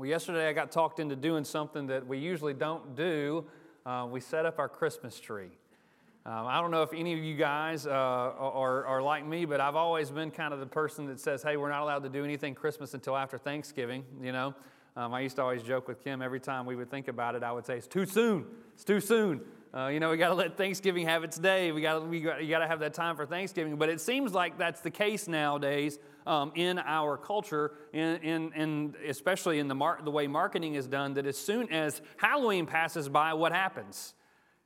Well, yesterday I got talked into doing something that we usually don't do. Uh, we set up our Christmas tree. Um, I don't know if any of you guys uh, are, are like me, but I've always been kind of the person that says, hey, we're not allowed to do anything Christmas until after Thanksgiving, you know. Um, I used to always joke with Kim every time we would think about it, I would say, it's too soon. It's too soon. Uh, you know, we got to let Thanksgiving have its day. We got we got, you got to have that time for Thanksgiving. But it seems like that's the case nowadays um, in our culture, in, in, in especially in the, mar- the way marketing is done, that as soon as Halloween passes by, what happens?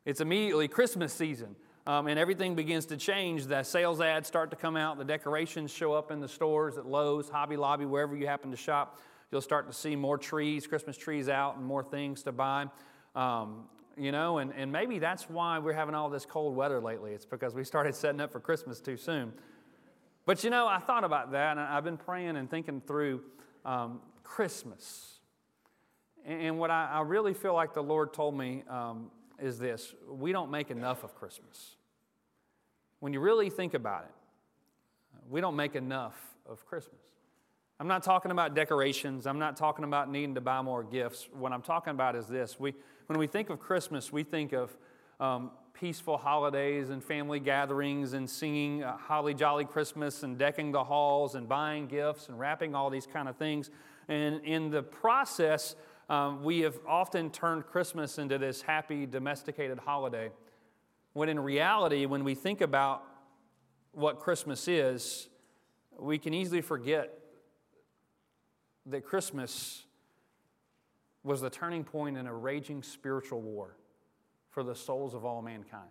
It's immediately Christmas season. Um, and everything begins to change. The sales ads start to come out, the decorations show up in the stores at Lowe's, Hobby Lobby, wherever you happen to shop. You'll start to see more trees, Christmas trees out, and more things to buy. Um, you know, and, and maybe that's why we're having all this cold weather lately. It's because we started setting up for Christmas too soon. But you know, I thought about that, and I've been praying and thinking through um, Christmas. And, what I, I, really feel like the Lord told me um, is this we don't make enough of Christmas. When you really think about it, we don't make enough of Christmas. I'm not talking about decorations. I'm not talking about needing to buy more gifts. What I'm talking about is this. We, when we think of Christmas, we think of um, peaceful holidays and family gatherings and singing uh, Holly Jolly Christmas and decking the halls and buying gifts and wrapping all these kind of things. And in the process, um, we have often turned Christmas into this happy, domesticated holiday. When in reality, when we think about what Christmas is, we can easily forget that Christmas was the turning point in a raging spiritual war for the souls of all mankind.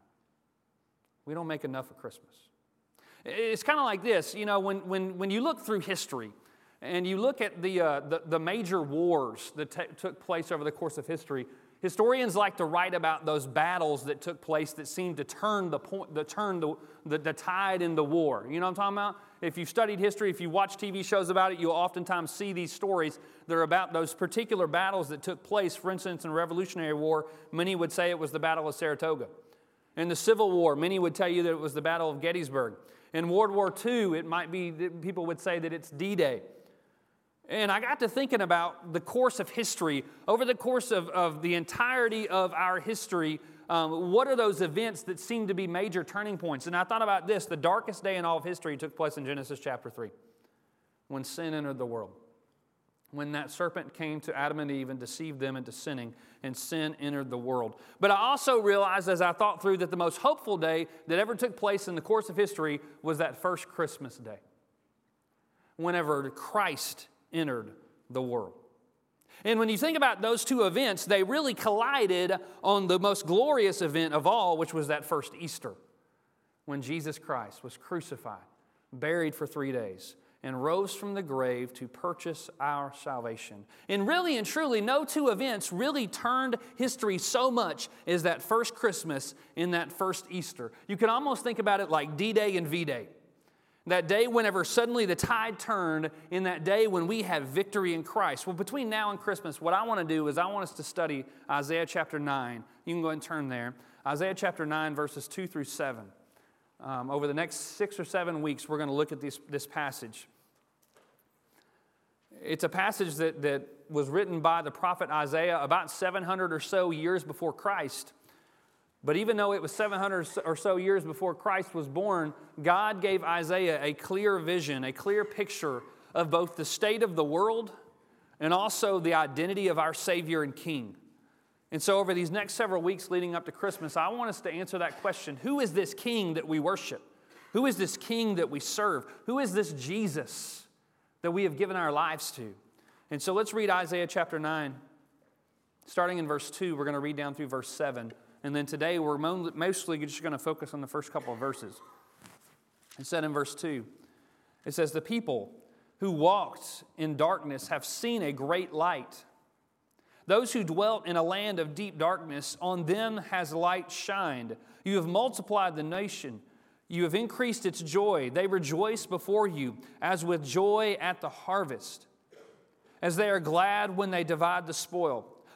We don't make enough of Christmas. It's kind of like this you know, when, when, when you look through history and you look at the, uh, the, the, major wars that t- took place over the course of history, historians like to write about those battles that took place that seemed to turn the, point, the, turn the, the, the tide in the war. You know what I'm talking about? If you've studied history, if you watch TV shows about it, you'll oftentimes see these stories that are about those particular battles that took place. For instance, in the Revolutionary War, many would say it was the Battle of Saratoga. In the Civil War, many would tell you that it was the Battle of Gettysburg. In World War II, it might be people would say that it's D Day. And I got to thinking about the course of history. Over the course of, of the entirety of our history, um, what are those events that seem to be major turning points? And I thought about this the darkest day in all of history took place in Genesis chapter 3 when sin entered the world. When that serpent came to Adam and Eve and deceived them into sinning, and sin entered the world. But I also realized as I thought through that the most hopeful day that ever took place in the course of history was that first Christmas day. Whenever Christ entered the world. And when you think about those two events, they really collided on the most glorious event of all, which was that first Easter, when Jesus Christ was crucified, buried for three days, and rose from the grave to purchase our salvation. And really and truly, no two events really turned history so much as that first Christmas and that first Easter. You can almost think about it like D Day and V Day. That day, whenever suddenly the tide turned, in that day when we have victory in Christ. Well, between now and Christmas, what I want to do is I want us to study Isaiah chapter 9. You can go and turn there. Isaiah chapter 9, verses 2 through 7. Um, over the next six or seven weeks, we're going to look at this, this passage. It's a passage that, that was written by the prophet Isaiah about 700 or so years before Christ. But even though it was 700 or so years before Christ was born, God gave Isaiah a clear vision, a clear picture of both the state of the world and also the identity of our Savior and King. And so, over these next several weeks leading up to Christmas, I want us to answer that question Who is this King that we worship? Who is this King that we serve? Who is this Jesus that we have given our lives to? And so, let's read Isaiah chapter 9. Starting in verse 2, we're going to read down through verse 7. And then today we're mostly just going to focus on the first couple of verses. It said in verse 2, it says, The people who walked in darkness have seen a great light. Those who dwelt in a land of deep darkness, on them has light shined. You have multiplied the nation. You have increased its joy. They rejoice before you as with joy at the harvest, as they are glad when they divide the spoil.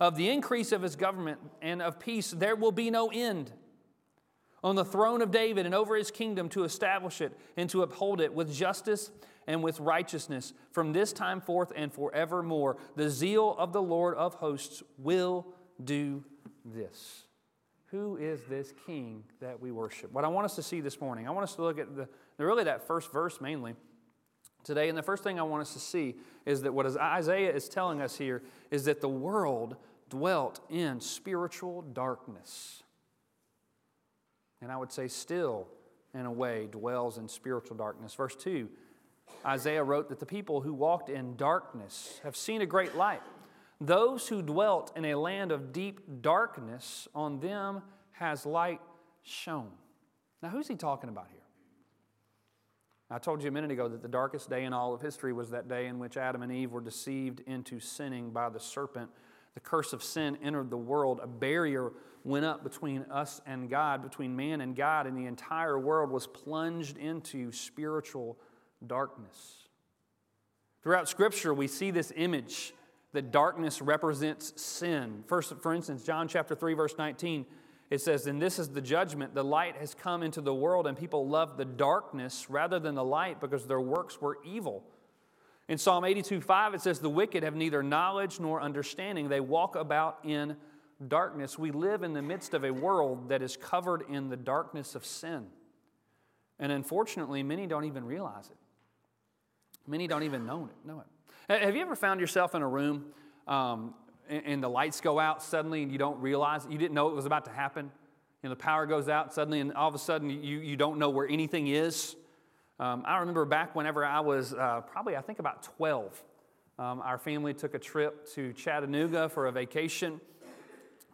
Of the increase of his government and of peace there will be no end. On the throne of David and over his kingdom to establish it and to uphold it with justice and with righteousness from this time forth and forevermore. The zeal of the Lord of hosts will do this. Who is this king that we worship? What I want us to see this morning, I want us to look at the, really that first verse mainly today. And the first thing I want us to see is that what Isaiah is telling us here is that the world dwelt in spiritual darkness. And I would say, still, in a way, dwells in spiritual darkness. Verse 2 Isaiah wrote that the people who walked in darkness have seen a great light. Those who dwelt in a land of deep darkness, on them has light shone. Now, who's he talking about here? I told you a minute ago that the darkest day in all of history was that day in which Adam and Eve were deceived into sinning by the serpent. The curse of sin entered the world. A barrier went up between us and God, between man and God, and the entire world was plunged into spiritual darkness. Throughout Scripture, we see this image that darkness represents sin. First, for instance, John chapter 3, verse 19, it says, And this is the judgment. The light has come into the world, and people love the darkness rather than the light because their works were evil. In Psalm 82, 5, it says, The wicked have neither knowledge nor understanding. They walk about in darkness. We live in the midst of a world that is covered in the darkness of sin. And unfortunately, many don't even realize it. Many don't even know it. Know it. Have you ever found yourself in a room um, and, and, the lights go out suddenly and you don't realize you didn't know it was about to happen? Know, the power goes out suddenly and all of a sudden you, you don't know where anything is. Um, I remember back whenever I was uh, probably, I think, about 12. Um, our family took a trip to Chattanooga for a vacation.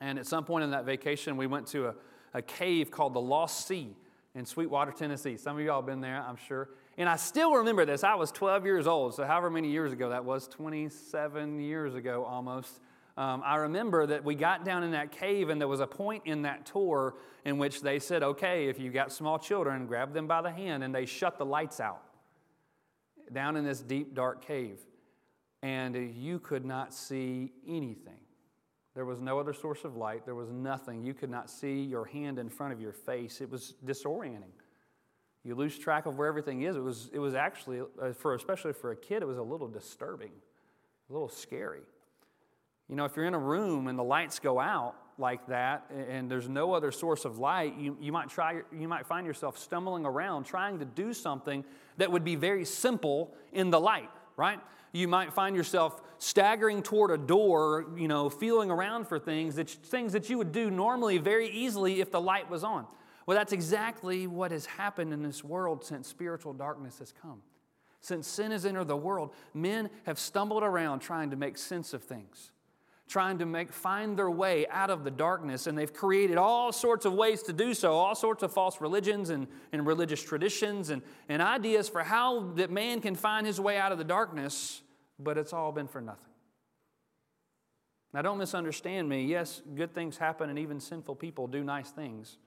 And at some point in that vacation, we went to a, a cave called the Lost Sea in Sweetwater, Tennessee. Some of y'all have been there, I'm sure. And I still remember this. I was 12 years old, so however many years ago that was, 27 years ago almost. Um, I remember that we got down in that cave, and there was a point in that tour in which they said, okay, if you got small children, grab them by the hand, and they shut the lights out down in this deep, dark cave. And you could not see anything. There was no other source of light. There was nothing. You could not see your hand in front of your face. It was disorienting. You lose track of where everything is. It was, it was actually, uh, for, especially for a kid, it was a little disturbing, a little scary. You know, if you're in a room and the lights go out like that and there's no other source of light, you, you, might, try, you might find yourself stumbling around trying to do something that would be very simple in the light, right? You might find yourself staggering toward a door, you know, feeling around for things that, things that you would do normally very easily if the light was on. Well, that's exactly what has happened in this world since spiritual darkness has come. Since sin has entered the world, men have stumbled around trying to make sense of things, trying to make find their way out of the darkness, and they've created all sorts of ways to do so, all sorts of false religions and, and religious traditions and, and ideas for how that man can find his way out of the darkness, but it's all been for nothing. Now, don't misunderstand me. Yes, good things happen, and even sinful people do nice things.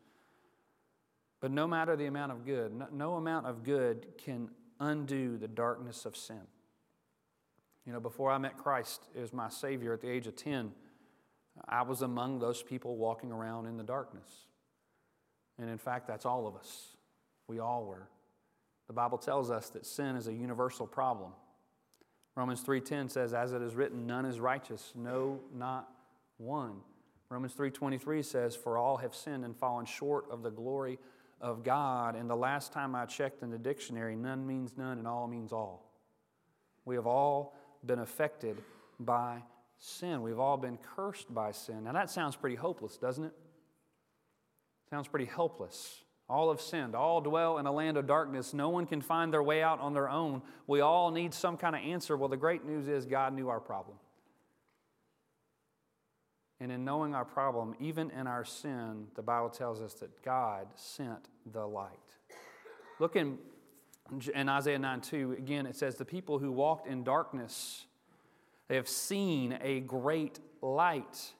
But no matter the amount of good, no, no amount of good can undo the darkness of sin. You know, before I met Christ as my Savior at the age of 10, I was among those people walking around in the darkness. And in fact, that's all of us. We all were. The Bible tells us that sin is a universal problem. Romans 3:10 says as it is written none is righteous no not one. Romans 3:23 says for all have sinned and fallen short of the glory of God. And the last time I checked in the dictionary, none means none and all means all. We have all been affected by sin. We've all been cursed by sin. Now that sounds pretty hopeless, doesn't it? Sounds pretty helpless. All have sinned. All dwell in a land of darkness. No one can find their way out on their own. We all need some kind of answer. Well, the great news is God knew our problem. And in knowing our problem, even in our sin, the Bible tells us that God sent the light. Look in In Isaiah 9 2, again, it says, The people who walked in darkness, they have seen a great light.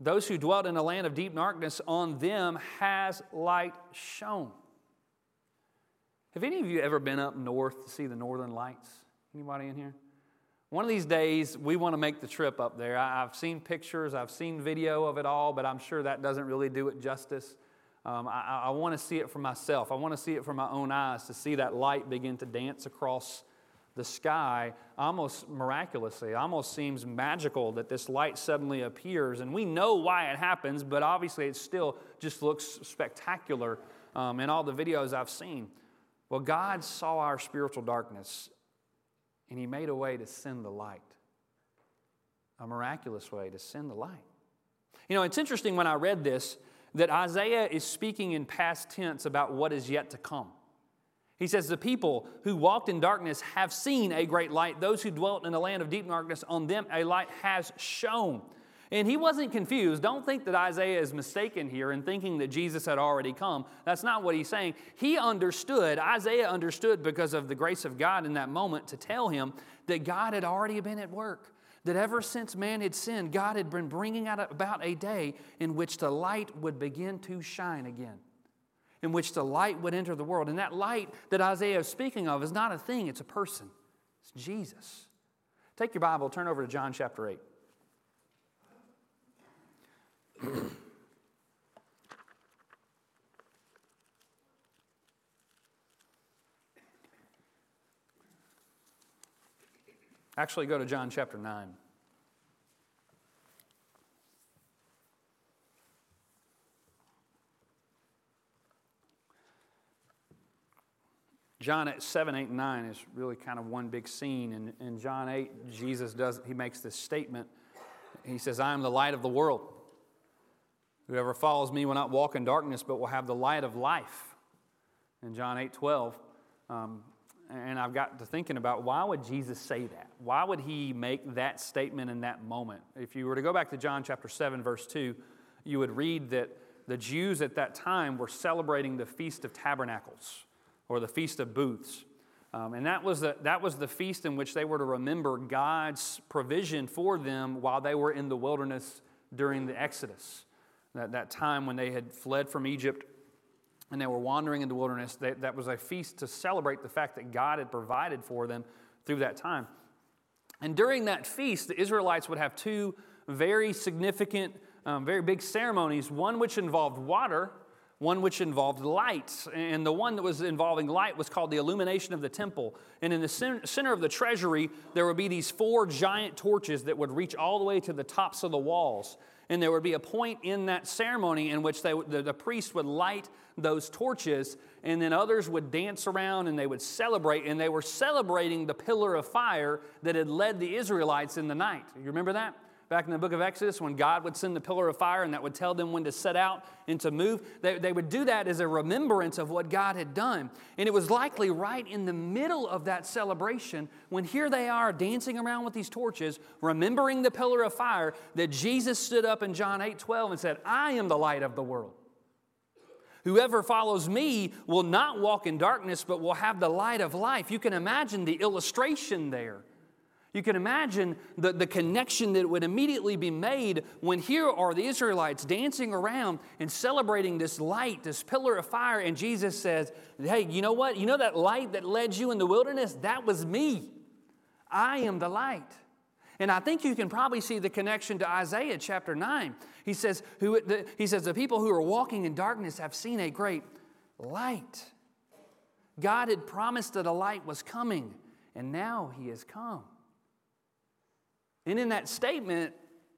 Those who dwelt in a land of deep darkness, on them has light shone. Have any of you ever been up north to see the northern lights? Anybody in here? One of these days, we want to make the trip up there. I've seen pictures, I've seen video of it all, but I'm sure that doesn't really do it justice. Um, I, I want to see it for myself. I want to see it for my own eyes to see that light begin to dance across the sky almost miraculously. It almost seems magical that this light suddenly appears. And we know why it happens, but obviously it still just looks spectacular um, in all the videos I've seen. Well, God saw our spiritual darkness and He made a way to send the light, a miraculous way to send the light. You know, it's interesting when I read this that Isaiah is speaking in past tense about what is yet to come. He says, The people who walked in darkness have seen a great light. Those who dwelt in a land of deep darkness, on them a light has shone. And he wasn't confused. Don't think that Isaiah is mistaken here in thinking that Jesus had already come. That's not what he's saying. He understood, Isaiah understood because of the grace of God in that moment to tell him that God had already been at work. That ever since man had sinned, God had been bringing out about a day in which the light would begin to shine again in which the light would enter the world. And that light that Isaiah is speaking of is not a thing, it's a person. It's Jesus. Take your Bible, turn over to John chapter 8. Actually, go to John chapter 9. John 7, 8, and 9 is really kind of one big scene. And in John 8, Jesus does, he makes this statement. He says, I am the light of the world. Whoever follows me will not walk in darkness, but will have the light of life. In John 8, 12. Um, and I've got to thinking about why would Jesus say that? Why would he make that statement in that moment? If you were to go back to John chapter 7, verse 2, you would read that the Jews at that time were celebrating the Feast of Tabernacles or the Feast of Booths. Um, and that was, the, that was the feast in which they were to remember God's provision for them while they were in the wilderness during the Exodus. That, that time when they had fled from Egypt and they were wandering in the wilderness, they, that was a feast to celebrate the fact that God had provided for them through that time. And during that feast, the Israelites would have two very significant, um, very big ceremonies one which involved water one which involved light. And the one that was involving light was called the illumination of the temple. And in the center of the treasury, there would be these four giant torches that would reach all the way to the tops of the walls. And there would be a point in that ceremony in which they, the, the priest would light those torches, and then others would dance around and they would celebrate. And they were celebrating the pillar of fire that had led the Israelites in the night. You remember that? Back in the book of Exodus when God would send the pillar of fire and that would tell them when to set out and to move. They, they would do that as a remembrance of what God had done. And it was likely right in the middle of that celebration when here they are dancing around with these torches, remembering the pillar of fire, that Jesus stood up in John 8 12 and said, I am the light of the world. Whoever follows me will not walk in darkness, but will have the light of life. You can imagine the illustration there. You can imagine the, the connection that would immediately be made when here are the Israelites dancing around and celebrating this light, this pillar of fire, and Jesus says, Hey, you know what? You know that light that led you in the wilderness? That was me. I am the light. And I think you can probably see the connection to Isaiah chapter 9. He says, who, the, he says, The people who are walking in darkness have seen a great light. God had promised that a light was coming, and now he has come. And in that statement,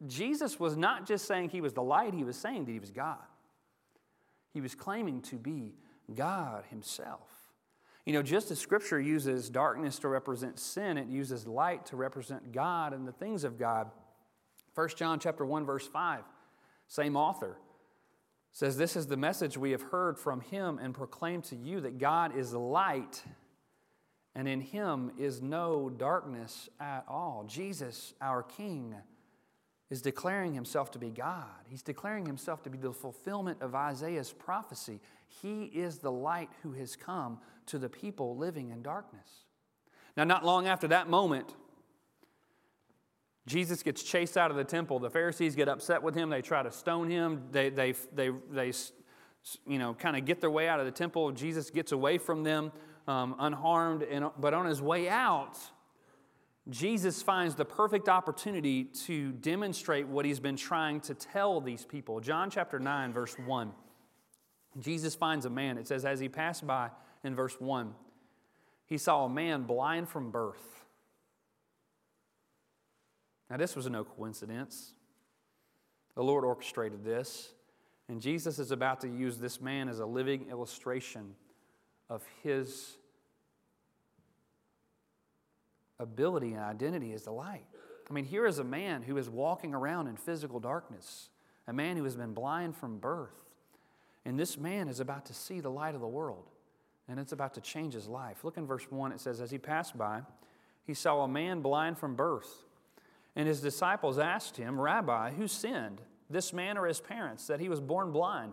Jesus was not just saying he was the light, he was saying that he was God. He was claiming to be God himself. You know, just as Scripture uses darkness to represent sin, it uses light to represent God and the things of God. 1 John chapter 1, verse 5, same author says, This is the message we have heard from him and proclaimed to you that God is light and in him is no darkness at all. Jesus, our King, is declaring himself to be God. He's declaring himself to be the fulfillment of Isaiah's prophecy. He is the light who has come to the people living in darkness. Now, not long after that moment, Jesus gets chased out of the temple. The Pharisees get upset with him. They try to stone him. They, they, they, they you know, kind of get their way out of the temple. Jesus gets away from them um, unharmed. And, but on his way out, Jesus finds the perfect opportunity to demonstrate what he's been trying to tell these people. John chapter 9, verse 1. Jesus finds a man. It says, as he passed by in verse 1, he saw a man blind from birth. Now, this was no coincidence. The Lord orchestrated this. And Jesus is about to use this man as a living illustration of his ability and identity as the light. I mean, here is a man who is walking around in physical darkness, a man who has been blind from birth. And this man is about to see the light of the world, and it's about to change his life. Look in verse 1, it says, As he passed by, he saw a man blind from birth. And his disciples asked him, Rabbi, who sinned, this man or his parents, that he was born blind?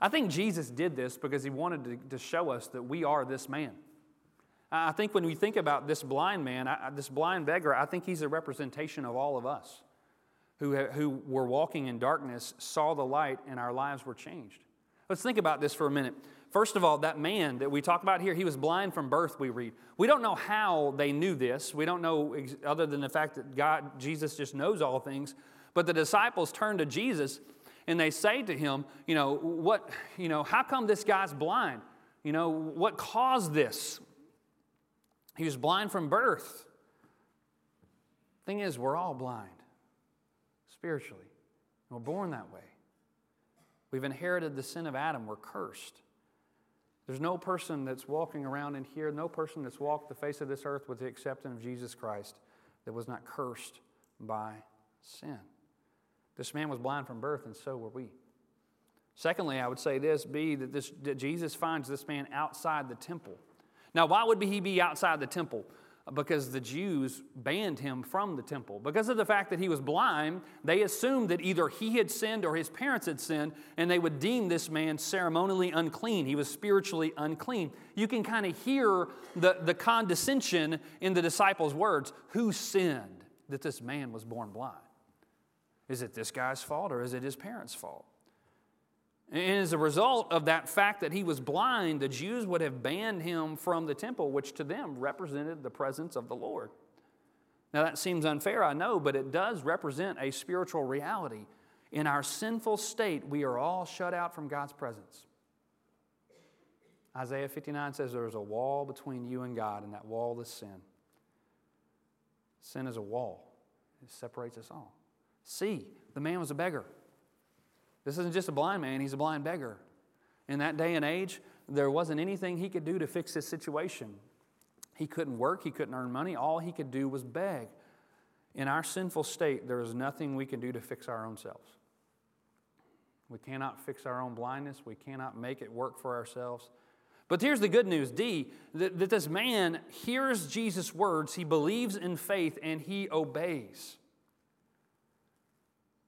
I think Jesus did this because he wanted to, to show us that we are this man. I think when we think about this blind man, I, this blind beggar, I think he's a representation of all of us who, who were walking in darkness, saw the light, and our lives were changed. Let's think about this for a minute. First of all, that man that we talk about here, he was blind from birth, we read. We don't know how they knew this. We don't know, other than the fact that God, Jesus just knows all things. But the disciples turn to Jesus and they say to him, you know, what, you know, how come this guy's blind? You know, what caused this? He was blind from birth. Thing is, we're all blind spiritually. We're born that way. We've inherited the sin of Adam. We're cursed. There's no person that's walking around in here, no person that's walked the face of this earth with the exception of Jesus Christ that was not cursed by sin. This man was blind from birth, and so were we. Secondly, I would say this be that, this, that Jesus finds this man outside the temple. Now, why would he be outside the temple? Because the Jews banned him from the temple. Because of the fact that he was blind, they assumed that either he had sinned or his parents had sinned, and they would deem this man ceremonially unclean. He was spiritually unclean. You can kind of hear the, the condescension in the disciples' words who sinned that this man was born blind? Is it this guy's fault or is it his parents' fault? And as a result of that fact that he was blind, the Jews would have banned him from the temple, which to them represented the presence of the Lord. Now, that seems unfair, I know, but it does represent a spiritual reality. In our sinful state, we are all shut out from God's presence. Isaiah 59 says there is a wall between you and God, and that wall is sin. Sin is a wall, it separates us all. See, the man was a beggar. This isn't just a blind man, he's a blind beggar. In that day and age, there wasn't anything he could do to fix his situation. He couldn't work, he couldn't earn money, all he could do was beg. In our sinful state, there is nothing we can do to fix our own selves. We cannot fix our own blindness, we cannot make it work for ourselves. But here's the good news D, that, that this man hears Jesus' words, he believes in faith, and he obeys.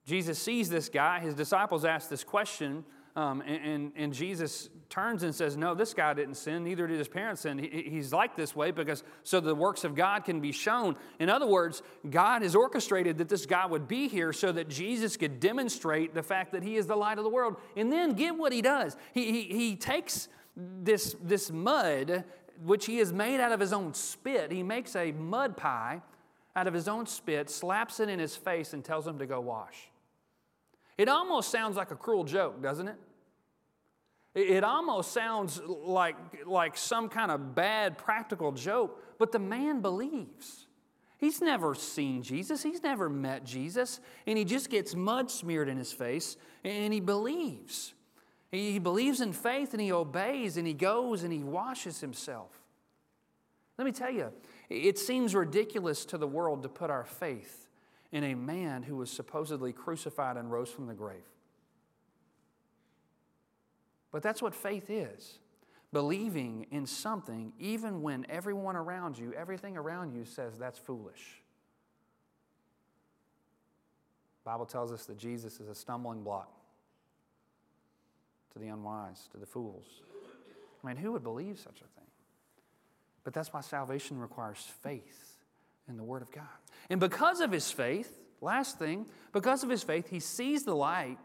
Jesus sees this guy. His disciples ask this question, um, and, and, and, Jesus turns and says, No, this guy didn't sin, neither did his parents sin. He, he's like this way because so the works of God can be shown. In other words, God has orchestrated that this guy would be here so that Jesus could demonstrate the fact that he is the light of the world. And then get what he does. He, he, he takes this, this mud, which he has made out of his own spit, he makes a mud pie out of his own spit, slaps it in his face, and tells him to go wash. It almost sounds like a cruel joke, doesn't it? It almost sounds like, like some kind of bad practical joke, but the man believes. He's never seen Jesus, he's never met Jesus, and he just gets mud smeared in his face and he believes. He believes in faith and he obeys and he goes and he washes himself. Let me tell you, it seems ridiculous to the world to put our faith in a man who was supposedly crucified and rose from the grave. But that's what faith is believing in something even when everyone around you, everything around you says that's foolish. The Bible tells us that Jesus is a stumbling block to the unwise, to the fools. I mean, who would believe such a thing? But that's why salvation requires faith in the Word of God. And because of his faith, last thing, because of his faith, he sees the light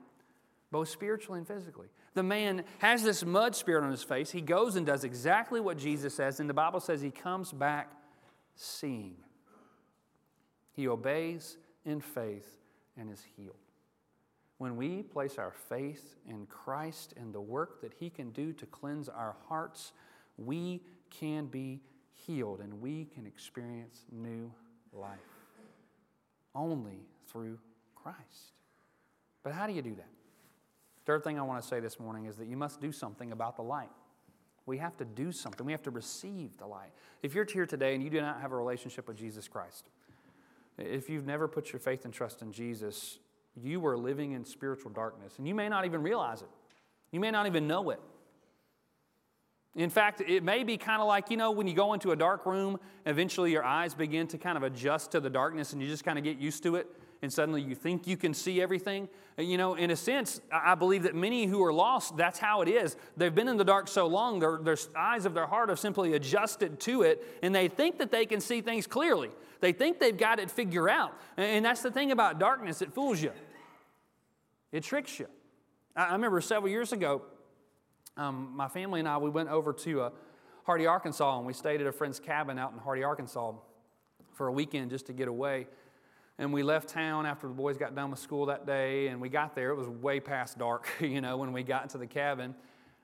both spiritually and physically. The man has this mud spirit on his face. He goes and does exactly what Jesus says, and the Bible says he comes back seeing. He obeys in faith and is healed. When we place our faith in Christ and the work that he can do to cleanse our hearts, we can be healed and we can experience new life only through Christ. But how do you do that? Third thing I want to say this morning is that you must do something about the light. We have to do something. We have to receive the light. If you're here today and you do not have a relationship with Jesus Christ, if you've never put your faith and trust in Jesus, you are living in spiritual darkness, and you may not even realize it. You may not even know it. In fact, it may be kind of like, you know, when you go into a dark room, eventually your eyes begin to kind of adjust to the darkness and you just kind of get used to it and suddenly you think you can see everything. You know, in a sense, I believe that many who are lost, that's how it is. They've been in the dark so long, their, their eyes of their heart have simply adjusted to it, and they think that they can see things clearly. They think they've got it figured out. And that's the thing about darkness, it fools you, it tricks you. I remember several years ago, um, my family and I, we went over to uh, Hardy, Arkansas, and we stayed at a friend's cabin out in Hardy, Arkansas for a weekend just to get away. And we left town after the boys got done with school that day, and we got there. It was way past dark, you know, when we got to the cabin.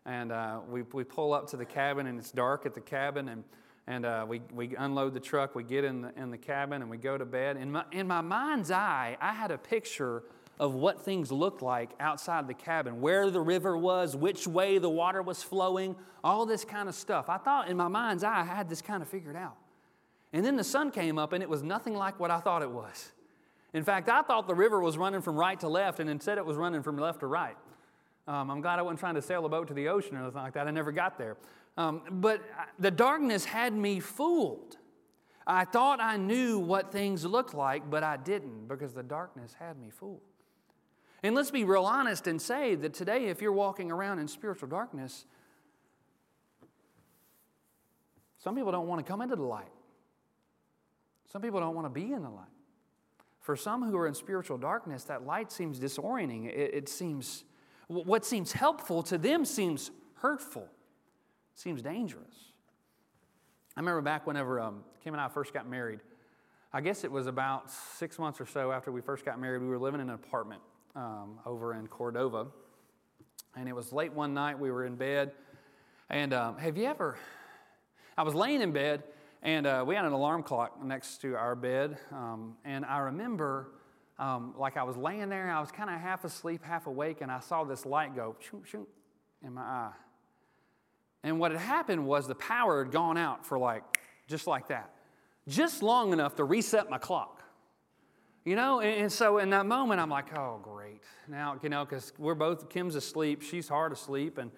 And uh, we, we pull up to the cabin, and it's dark at the cabin, and, and uh, we, we unload the truck. We get in the, in the cabin, and we go to bed. In my, in my mind's eye, I had a picture of what things looked like outside the cabin, where the river was, which way the water was flowing, all this kind of stuff. I thought in my mind's eye, I had this kind of figured out. And then the sun came up, and it was nothing like what I thought it was. In fact, I thought the river was running from right to left, and instead it was running from left to right. Um, I'm glad I wasn't trying to sail a boat to the ocean or anything like that. I never got there. Um, but the darkness had me fooled. I thought I knew what things looked like, but I didn't because the darkness had me fooled. And let's be real honest and say that today, if you're walking around in spiritual darkness, some people don't want to come into the light. Some people don't want to be in the light. For some who are in spiritual darkness, that light seems disorienting. It, it seems, what seems helpful to them seems hurtful, seems dangerous. I remember back whenever um, Kim and I first got married, I guess it was about six months or so after we first got married, we were living in an apartment um, over in Cordova. And it was late one night, we were in bed. And um, have you ever, I was laying in bed and uh, we had an alarm clock next to our bed. Um, and I remember, um, like, I was laying there, I was kind of half asleep, half awake, and I saw this light go shoot, shoot in my eye. And what had happened was the power had gone out for like, just like that, just long enough to reset my clock. You know, and, so in that moment, I'm like, oh, great. Now, you know, because we're both, Kim's asleep, she's hard asleep, and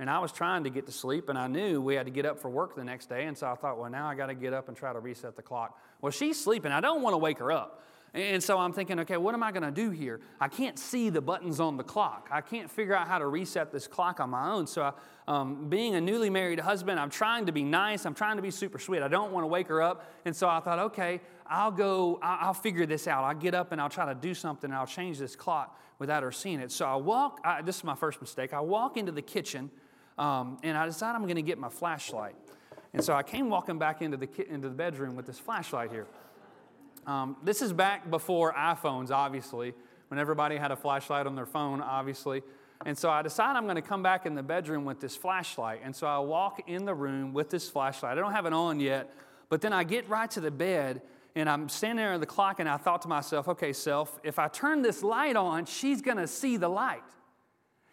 and I was trying to get to sleep, and I knew we had to get up for work the next day. And so I thought, well, now I got to get up and try to reset the clock. Well, she's sleeping. I don't want to wake her up. And so I'm thinking, okay, what am I going to do here? I can't see the buttons on the clock. I can't figure out how to reset this clock on my own. So, I, um, being a newly married husband, I'm trying to be nice. I'm trying to be super sweet. I don't want to wake her up. And so I thought, okay, I'll go, I'll, figure this out. I'll get up and I'll try to do something and I'll change this clock without her seeing it. So I walk, I, this is my first mistake. I walk into the kitchen um, and I decide I'm going to get my flashlight. And so I came walking back into the, into the bedroom with this flashlight here. Um, this is back before iPhones, obviously, when everybody had a flashlight on their phone, obviously. And so I decided I'm going to come back in the bedroom with this flashlight. And so I walk in the room with this flashlight. I don't have it on yet, but then I get right to the bed and I'm standing there at the clock, and I thought to myself, okay, self, if I turn this light on, she's going to see the light.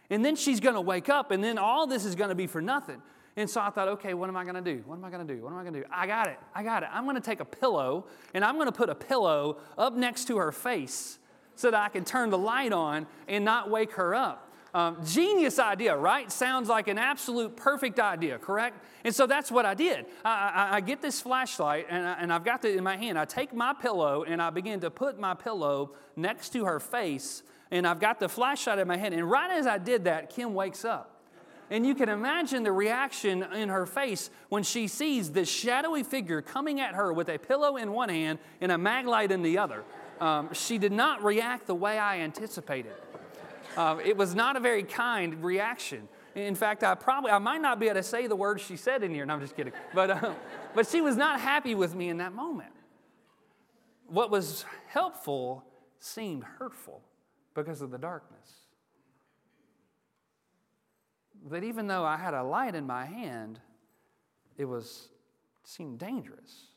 And then she's going to wake up, and then all this is going to be for nothing. And so I thought, okay, what am I going to do? What am I going to do? What am I going to do? I got it. I got it. I'm going to take a pillow, and I'm going to put a pillow up next to her face so that I can turn the light on and not wake her up. Um, genius idea, right? Sounds like an absolute perfect idea, correct? And so that's what I did. I, I, I get this flashlight and, I, and I've got it in my hand. I take my pillow and I begin to put my pillow next to her face, and I've got the flashlight in my hand. And right as I did that, Kim wakes up. And you can imagine the reaction in her face when she sees this shadowy figure coming at her with a pillow in one hand and a mag light in the other. Um, she did not react the way I anticipated. Uh, it was not a very kind reaction. In fact, I probably, I might not be able to say the words she said in here, no, I'm just kidding. But, uh, but she was not happy with me in that moment. What was helpful seemed hurtful because of the darkness. That even though I had a light in my hand, it was seemed dangerous.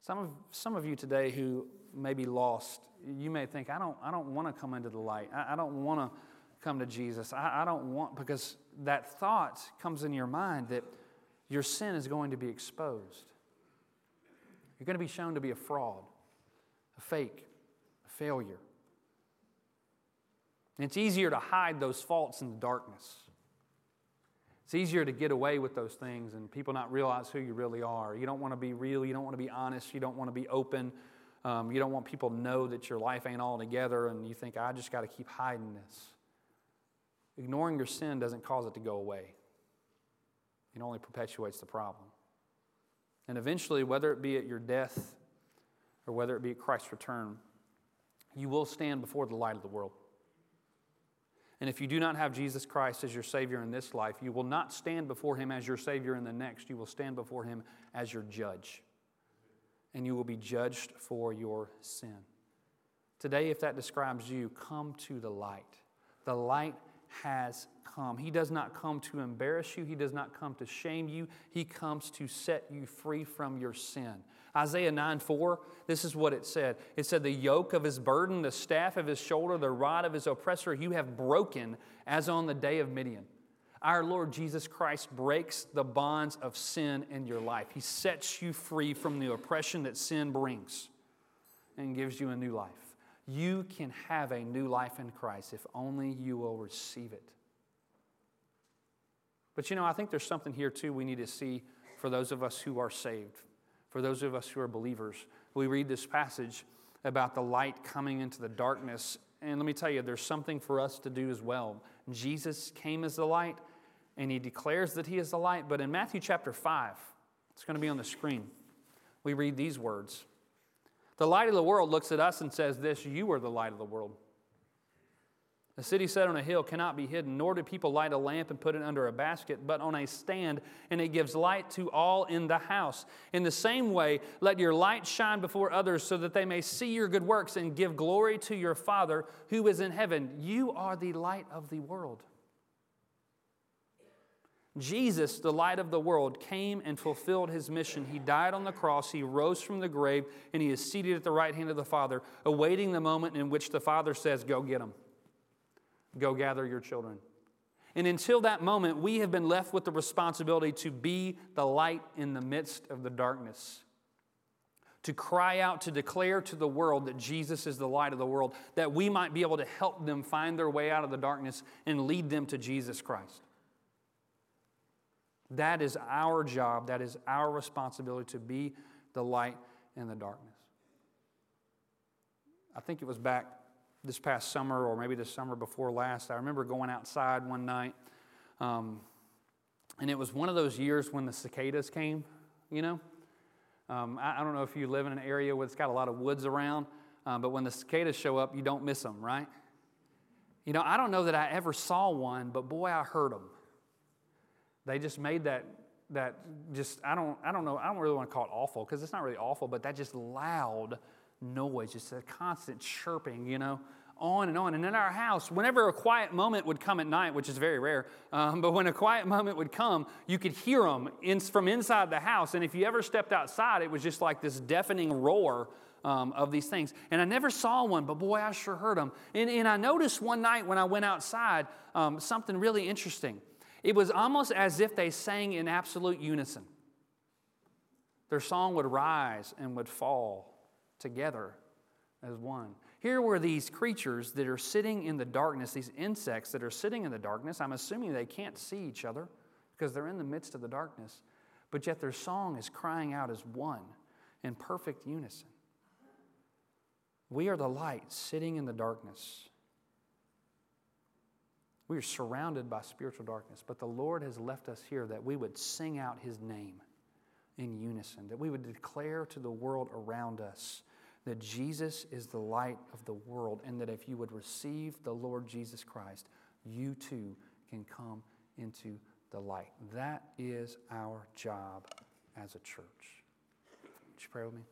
Some of, some of you today who may be lost you may think, I don't, I don't want to come into the light. I, I don't want to come to Jesus. I, I don't want, because that thought comes in your mind that your sin is going to be exposed. You're going to be shown to be a fraud, a fake, a failure. And it's easier to hide those faults in the darkness. It's easier to get away with those things and people not realize who you really are. You don't want to be real. You don't want to be honest. You don't want to be open. Um, you don't want people to know that your life ain't all together and you think, I just got to keep hiding this. Ignoring your sin doesn't cause it to go away, it only perpetuates the problem. And eventually, whether it be at your death or whether it be at Christ's return, you will stand before the light of the world. And if you do not have Jesus Christ as your Savior in this life, you will not stand before Him as your Savior in the next. You will stand before Him as your judge and you will be judged for your sin. Today, if that describes you, come to the light. The light has come. He does not come to embarrass you, He does not come to shame you. He comes to set you free from your sin. Isaiah 9 4, this is what it said. It said, The yoke of his burden, the staff of his shoulder, the rod of his oppressor, you have broken as on the day of Midian. Our Lord Jesus Christ breaks the bonds of sin in your life. He sets you free from the oppression that sin brings and gives you a new life. You can have a new life in Christ if only you will receive it. But you know, I think there's something here too we need to see for those of us who are saved, for those of us who are believers. We read this passage about the light coming into the darkness. And let me tell you, there's something for us to do as well. Jesus came as the light, and he declares that he is the light. But in Matthew chapter 5, it's going to be on the screen, we read these words The light of the world looks at us and says, This, you are the light of the world. A city set on a hill cannot be hidden, nor do people light a lamp and put it under a basket, but on a stand, and it gives light to all in the house. In the same way, let your light shine before others so that they may see your good works and give glory to your Father who is in heaven. You are the light of the world. Jesus, the light of the world, came and fulfilled his mission. He died on the cross, he rose from the grave, and he is seated at the right hand of the Father, awaiting the moment in which the Father says, Go get them. Go gather your children. And until that moment, we have been left with the responsibility to be the light in the midst of the darkness. To cry out, to declare to the world that Jesus is the light of the world, that we might be able to help them find their way out of the darkness and lead them to Jesus Christ. That is our job, that is our responsibility to be the light in the darkness. I think it was back this past summer, or maybe the summer before last. I remember going outside one night, um, and it was one of those years when the cicadas came, you know. Um, I, I, don't know if you live in an area where it's got a lot of woods around, um, but when the cicadas show up, you don't miss them, right? You know, I don't know that I ever saw one, but boy, I heard them. They just made that that just I don't I don't know I don't really want to call it awful because it's not really awful, but that just loud noise, just a constant chirping, you know, on and on. And in our house, whenever a quiet moment would come at night, which is very rare, um, but when a quiet moment would come, you could hear them in, from inside the house. And if you ever stepped outside, it was just like this deafening roar um, of these things. And I never saw one, but boy, I sure heard them. And, and I noticed one night when I went outside um, something really interesting. It was almost as if they sang in absolute unison. Their song would rise and would fall together as one. Here were these creatures that are sitting in the darkness, these insects that are sitting in the darkness. I'm assuming they can't see each other because they're in the midst of the darkness, but yet their song is crying out as one in perfect unison. We are the light sitting in the darkness. We are surrounded by spiritual darkness, but the Lord has left us here that we would sing out His name in unison, that we would declare to the world around us that Jesus is the light of the world, and that if you would receive the Lord Jesus Christ, you too can come into the light. That is our job as a church. Would you pray with me?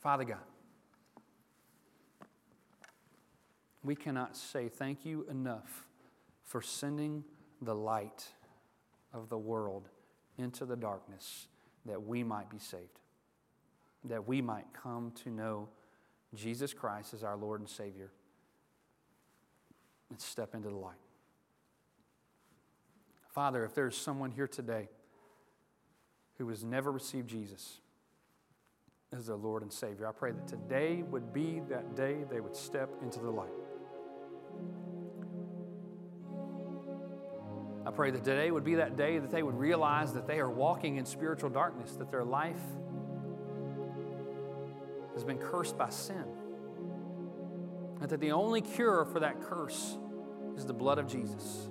Father God, we cannot say thank you enough for sending the light of the world into the darkness that we might be saved that we might come to know Jesus Christ as our Lord and Savior and step into the light. Father, if there's someone here today who has never received Jesus as their Lord and Savior, I pray that today would be that day they would step into the light. I pray that today would be that day that they would realize that they are walking in spiritual darkness, that their life has been cursed by sin. And that the only cure for that curse is the blood of Jesus.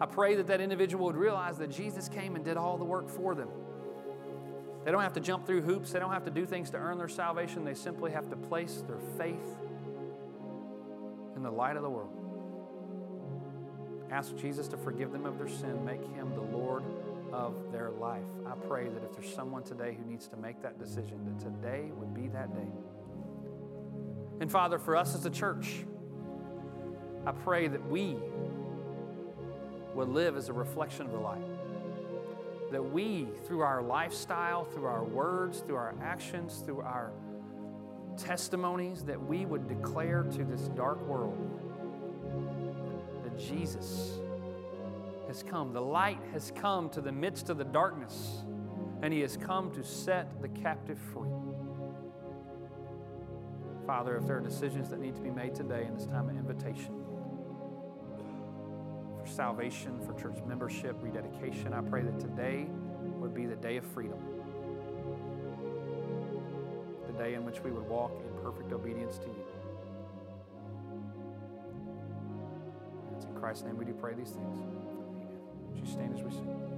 I pray that that individual would realize that Jesus came and did all the work for them. They don't have to jump through hoops, they don't have to do things to earn their salvation. They simply have to place their faith in the light of the world. Ask Jesus to forgive them of their sin, make him the Lord of their life. I pray that if there's someone today who needs to make that decision, that today would be that day. And Father, for us as a church, I pray that we would live as a reflection of the light. That we, through our lifestyle, through our words, through our actions, through our testimonies, that we would declare to this dark world that Jesus has come. The light has come to the midst of the darkness, and He has come to set the captive free. Father, if there are decisions that need to be made today in this time of invitation for salvation, for church membership, rededication, I pray that today would be the day of freedom. The day in which we would walk in perfect obedience to you. It's in Christ's name we do pray these things you stand as we sing?